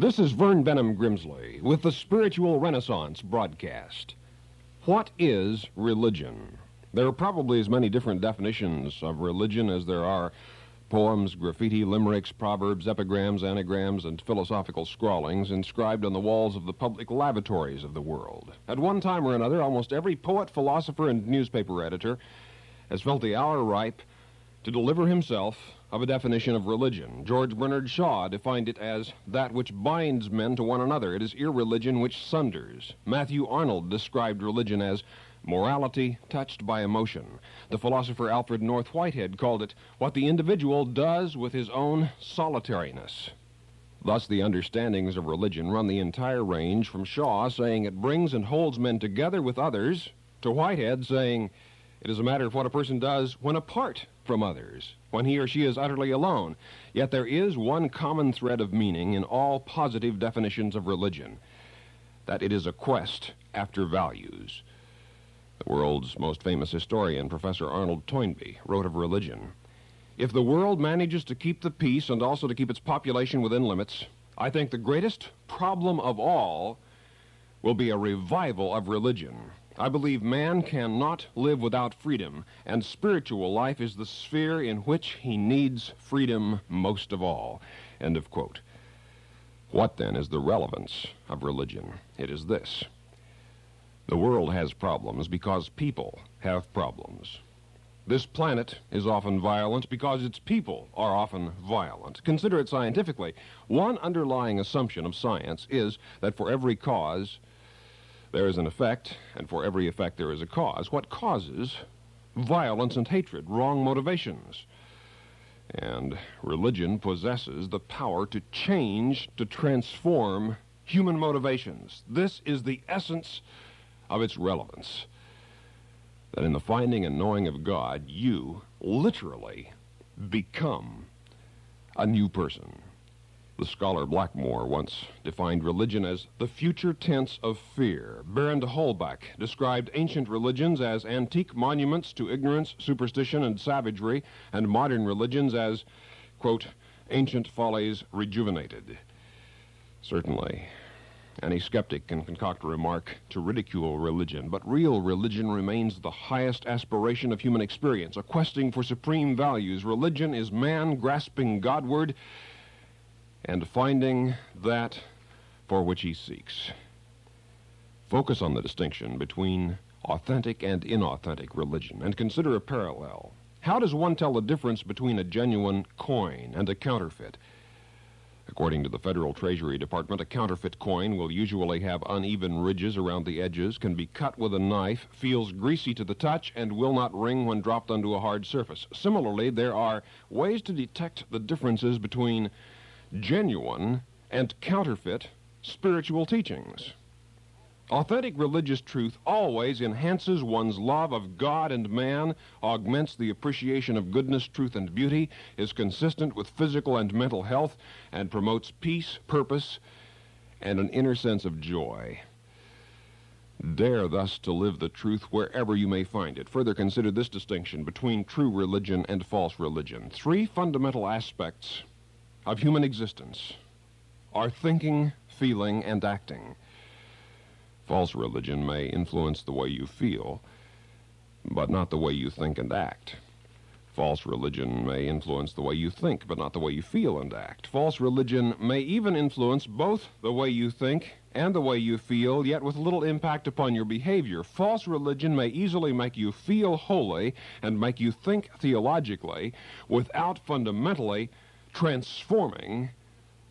This is Vern Bennom Grimsley with the Spiritual Renaissance broadcast. What is religion? There are probably as many different definitions of religion as there are poems, graffiti, limericks, proverbs, epigrams, anagrams, and philosophical scrawlings inscribed on the walls of the public lavatories of the world. At one time or another, almost every poet, philosopher, and newspaper editor has felt the hour ripe to deliver himself of a definition of religion. George Bernard Shaw defined it as that which binds men to one another. It is irreligion which sunders. Matthew Arnold described religion as morality touched by emotion. The philosopher Alfred North Whitehead called it what the individual does with his own solitariness. Thus, the understandings of religion run the entire range from Shaw saying it brings and holds men together with others to Whitehead saying it is a matter of what a person does when apart from others, when he or she is utterly alone. Yet there is one common thread of meaning in all positive definitions of religion that it is a quest after values. The world's most famous historian, Professor Arnold Toynbee, wrote of religion. If the world manages to keep the peace and also to keep its population within limits, I think the greatest problem of all will be a revival of religion. I believe man cannot live without freedom, and spiritual life is the sphere in which he needs freedom most of all. End of quote. What then is the relevance of religion? It is this. The world has problems because people have problems. This planet is often violent because its people are often violent. Consider it scientifically. One underlying assumption of science is that for every cause, there is an effect, and for every effect, there is a cause. What causes violence and hatred? Wrong motivations. And religion possesses the power to change, to transform human motivations. This is the essence of its relevance. That in the finding and knowing of God, you literally become a new person. The scholar Blackmore once defined religion as the future tense of fear. Baron de Holbach described ancient religions as antique monuments to ignorance, superstition, and savagery, and modern religions as, quote, ancient follies rejuvenated. Certainly, any skeptic can concoct a remark to ridicule religion, but real religion remains the highest aspiration of human experience, a questing for supreme values. Religion is man grasping Godward and finding that for which he seeks. Focus on the distinction between authentic and inauthentic religion and consider a parallel. How does one tell the difference between a genuine coin and a counterfeit? According to the Federal Treasury Department, a counterfeit coin will usually have uneven ridges around the edges, can be cut with a knife, feels greasy to the touch, and will not ring when dropped onto a hard surface. Similarly, there are ways to detect the differences between genuine and counterfeit spiritual teachings. Authentic religious truth always enhances one's love of God and man, augments the appreciation of goodness, truth, and beauty, is consistent with physical and mental health, and promotes peace, purpose, and an inner sense of joy. Dare thus to live the truth wherever you may find it. Further consider this distinction between true religion and false religion. Three fundamental aspects of human existence are thinking, feeling, and acting. False religion may influence the way you feel, but not the way you think and act. False religion may influence the way you think, but not the way you feel and act. False religion may even influence both the way you think and the way you feel, yet with little impact upon your behavior. False religion may easily make you feel holy and make you think theologically without fundamentally transforming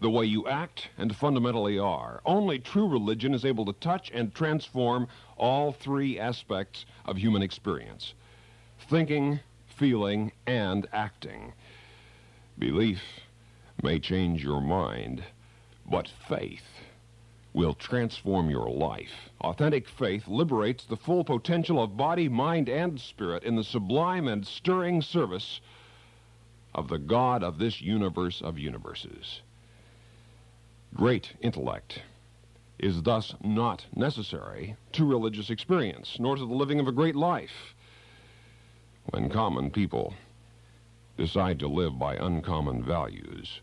the way you act and fundamentally are. Only true religion is able to touch and transform all three aspects of human experience thinking, feeling, and acting. Belief may change your mind, but faith will transform your life. Authentic faith liberates the full potential of body, mind, and spirit in the sublime and stirring service of the God of this universe of universes. Great intellect is thus not necessary to religious experience, nor to the living of a great life. When common people decide to live by uncommon values,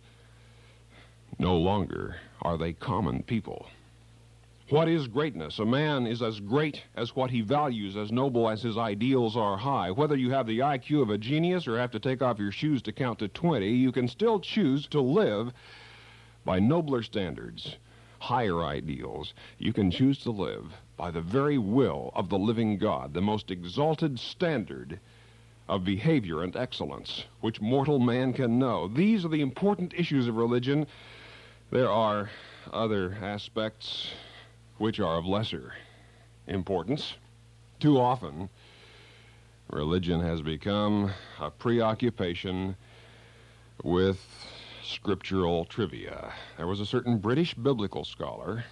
No longer are they common people. What is greatness? A man is as great as what he values, as noble as his ideals are high. Whether you have the IQ of a genius or have to take off your shoes to count to 20, you can still choose to live by nobler standards, higher ideals. You can choose to live by the very will of the living God, the most exalted standard of behavior and excellence which mortal man can know. These are the important issues of religion. There are other aspects which are of lesser importance. Too often, religion has become a preoccupation with scriptural trivia. There was a certain British biblical scholar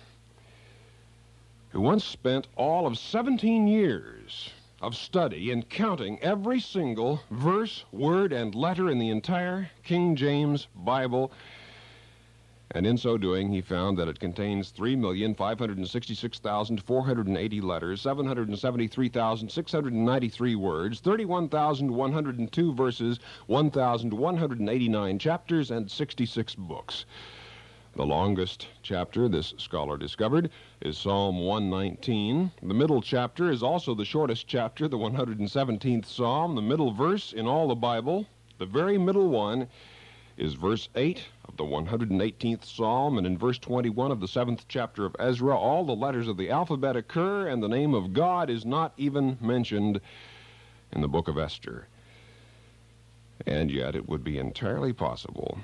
who once spent all of 17 years of study in counting every single verse, word, and letter in the entire King James Bible and in so doing, he found that it contains 3,566,480 letters, 773,693 words, 31,102 verses, 1,189 chapters, and 66 books. The longest chapter, this scholar discovered, is Psalm 119. The middle chapter is also the shortest chapter, the 117th Psalm. The middle verse in all the Bible, the very middle one, is verse 8 of the 118th Psalm, and in verse 21 of the 7th chapter of Ezra, all the letters of the alphabet occur, and the name of God is not even mentioned in the book of Esther. And yet, it would be entirely possible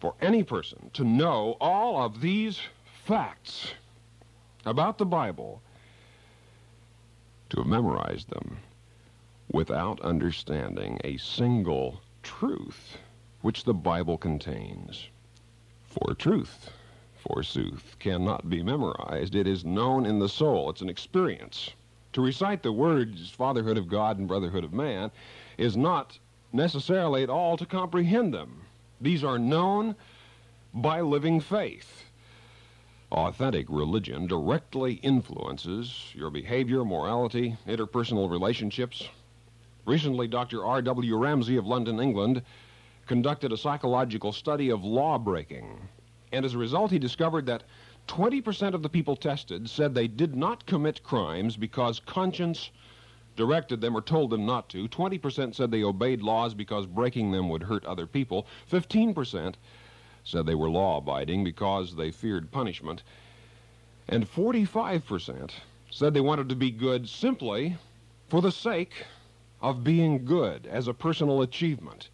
for any person to know all of these facts about the Bible, to have memorized them, without understanding a single truth which the Bible contains. For truth, forsooth, cannot be memorized. It is known in the soul. It's an experience. To recite the words fatherhood of God and brotherhood of man is not necessarily at all to comprehend them. These are known by living faith. Authentic religion directly influences your behavior, morality, interpersonal relationships. Recently, Dr. R.W. Ramsey of London, England, conducted a psychological study of law breaking. And as a result, he discovered that 20% of the people tested said they did not commit crimes because conscience directed them or told them not to. 20% said they obeyed laws because breaking them would hurt other people. 15% said they were law abiding because they feared punishment. And 45% said they wanted to be good simply for the sake of being good as a personal achievement.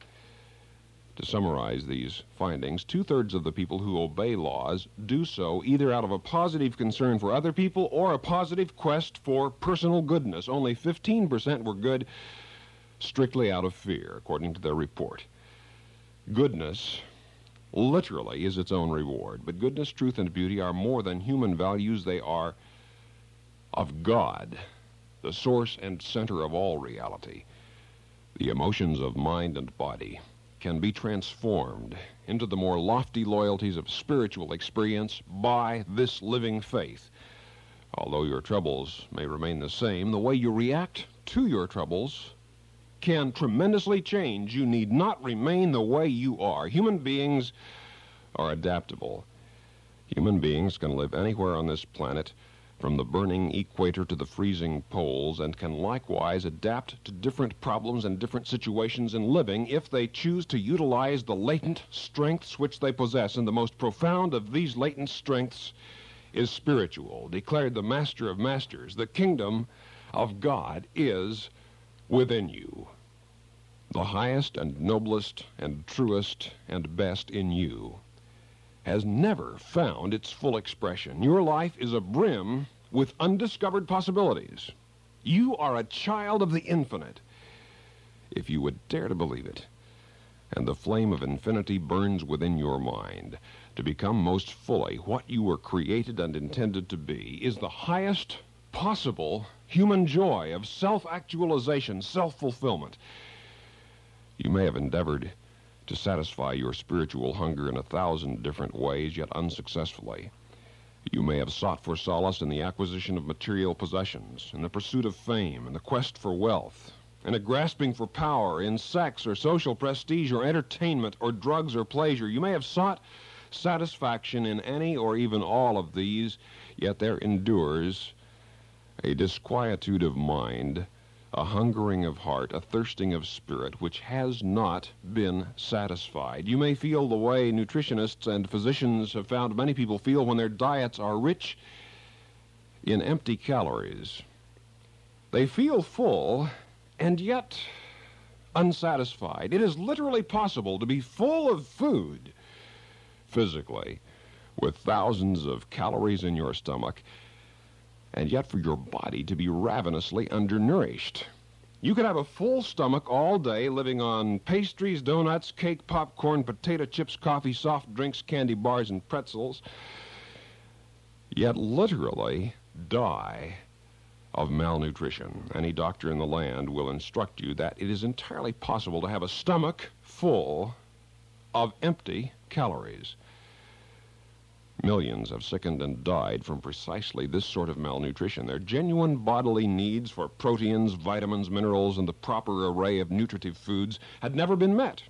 To summarize these findings, two thirds of the people who obey laws do so either out of a positive concern for other people or a positive quest for personal goodness. Only 15% were good strictly out of fear, according to their report. Goodness literally is its own reward, but goodness, truth, and beauty are more than human values, they are of God, the source and center of all reality, the emotions of mind and body can be transformed into the more lofty loyalties of spiritual experience by this living faith. Although your troubles may remain the same, the way you react to your troubles can tremendously change. You need not remain the way you are. Human beings are adaptable. Human beings can live anywhere on this planet from the burning equator to the freezing poles and can likewise adapt to different problems and different situations in living if they choose to utilize the latent strengths which they possess. And the most profound of these latent strengths is spiritual, declared the Master of Masters. The kingdom of God is within you. The highest and noblest and truest and best in you has never found its full expression. Your life is abrim with undiscovered possibilities. You are a child of the infinite, if you would dare to believe it. And the flame of infinity burns within your mind. To become most fully what you were created and intended to be is the highest possible human joy of self actualization, self fulfillment. You may have endeavored to satisfy your spiritual hunger in a thousand different ways, yet unsuccessfully. You may have sought for solace in the acquisition of material possessions, in the pursuit of fame, in the quest for wealth, in a grasping for power, in sex or social prestige or entertainment or drugs or pleasure. You may have sought satisfaction in any or even all of these, yet there endures a disquietude of mind, a hungering of heart, a thirsting of spirit, which has not been satisfied. You may feel the way nutritionists and physicians have found many people feel when their diets are rich in empty calories. They feel full and yet unsatisfied. It is literally possible to be full of food physically with thousands of calories in your stomach and yet for your body to be ravenously undernourished. You could have a full stomach all day living on pastries, donuts, cake, popcorn, potato chips, coffee, soft drinks, candy bars, and pretzels, yet literally die of malnutrition. Any doctor in the land will instruct you that it is entirely possible to have a stomach full of empty calories. Millions have sickened and died from precisely this sort of malnutrition. Their genuine bodily needs for proteins, vitamins, minerals, and the proper array of nutritive foods had never been met.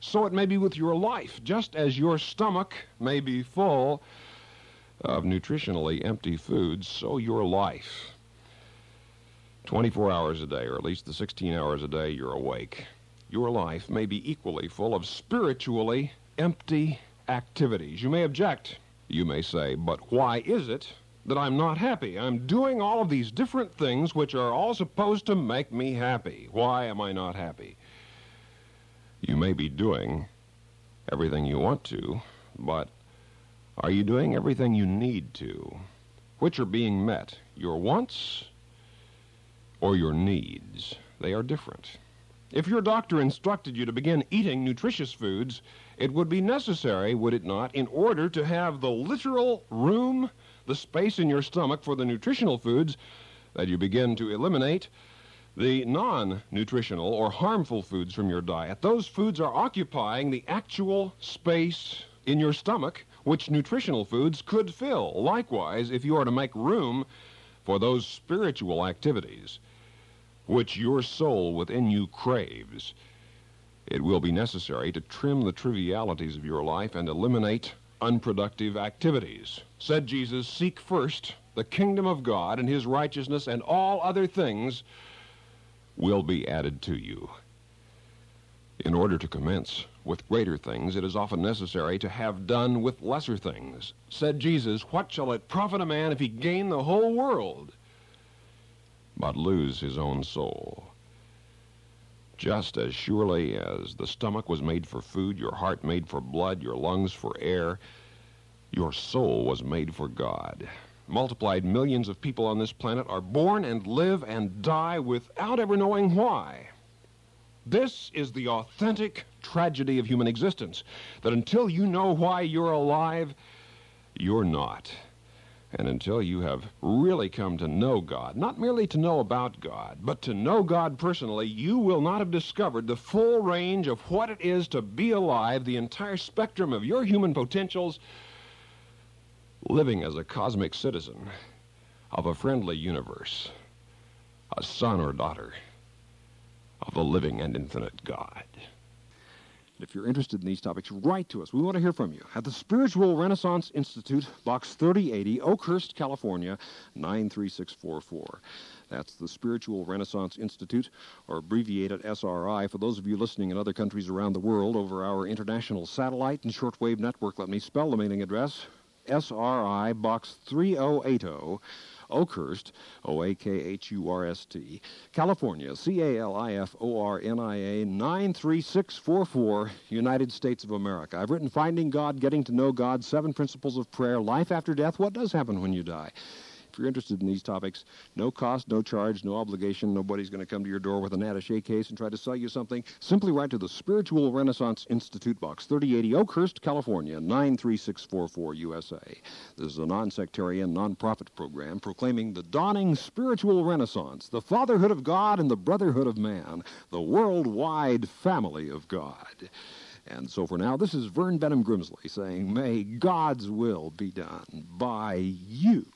So it may be with your life, just as your stomach may be full of nutritionally empty foods, so your life. 24 hours a day, or at least the 16 hours a day you're awake, your life may be equally full of spiritually empty activities. You may object. You may say, but why is it that I'm not happy? I'm doing all of these different things which are all supposed to make me happy. Why am I not happy? You may be doing everything you want to, but are you doing everything you need to? Which are being met? Your wants or your needs? They are different. If your doctor instructed you to begin eating nutritious foods, it would be necessary, would it not, in order to have the literal room, the space in your stomach for the nutritional foods, that you begin to eliminate the non nutritional or harmful foods from your diet. Those foods are occupying the actual space in your stomach which nutritional foods could fill. Likewise, if you are to make room for those spiritual activities, which your soul within you craves, it will be necessary to trim the trivialities of your life and eliminate unproductive activities. Said Jesus, Seek first the kingdom of God and his righteousness, and all other things will be added to you. In order to commence with greater things, it is often necessary to have done with lesser things. Said Jesus, What shall it profit a man if he gain the whole world? but lose his own soul. Just as surely as the stomach was made for food, your heart made for blood, your lungs for air, your soul was made for God. Multiplied millions of people on this planet are born and live and die without ever knowing why. This is the authentic tragedy of human existence that until you know why you're alive, you're not. And until you have really come to know God, not merely to know about God, but to know God personally, you will not have discovered the full range of what it is to be alive, the entire spectrum of your human potentials, living as a cosmic citizen of a friendly universe, a son or daughter of the living and infinite God. If you're interested in these topics, write to us. We want to hear from you at the Spiritual Renaissance Institute, Box 3080, Oakhurst, California, 93644. That's the Spiritual Renaissance Institute, or abbreviated SRI. For those of you listening in other countries around the world over our international satellite and shortwave network, let me spell the mailing address SRI, Box 3080. Oakhurst, O A K H U R S T, California, C A L I F O R N I A 93644, United States of America. I've written Finding God, Getting to Know God, Seven Principles of Prayer, Life After Death, What Does Happen When You Die. If you're interested in these topics, no cost, no charge, no obligation. Nobody's going to come to your door with an attache case and try to sell you something. Simply write to the Spiritual Renaissance Institute Box, 3080 Oakhurst, California, 93644 USA. This is a non-sectarian, non-profit program proclaiming the dawning spiritual renaissance, the fatherhood of God and the brotherhood of man, the worldwide family of God. And so for now, this is Vern Bennom Grimsley saying, May God's will be done by you.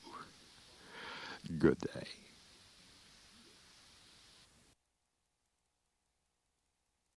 Good day.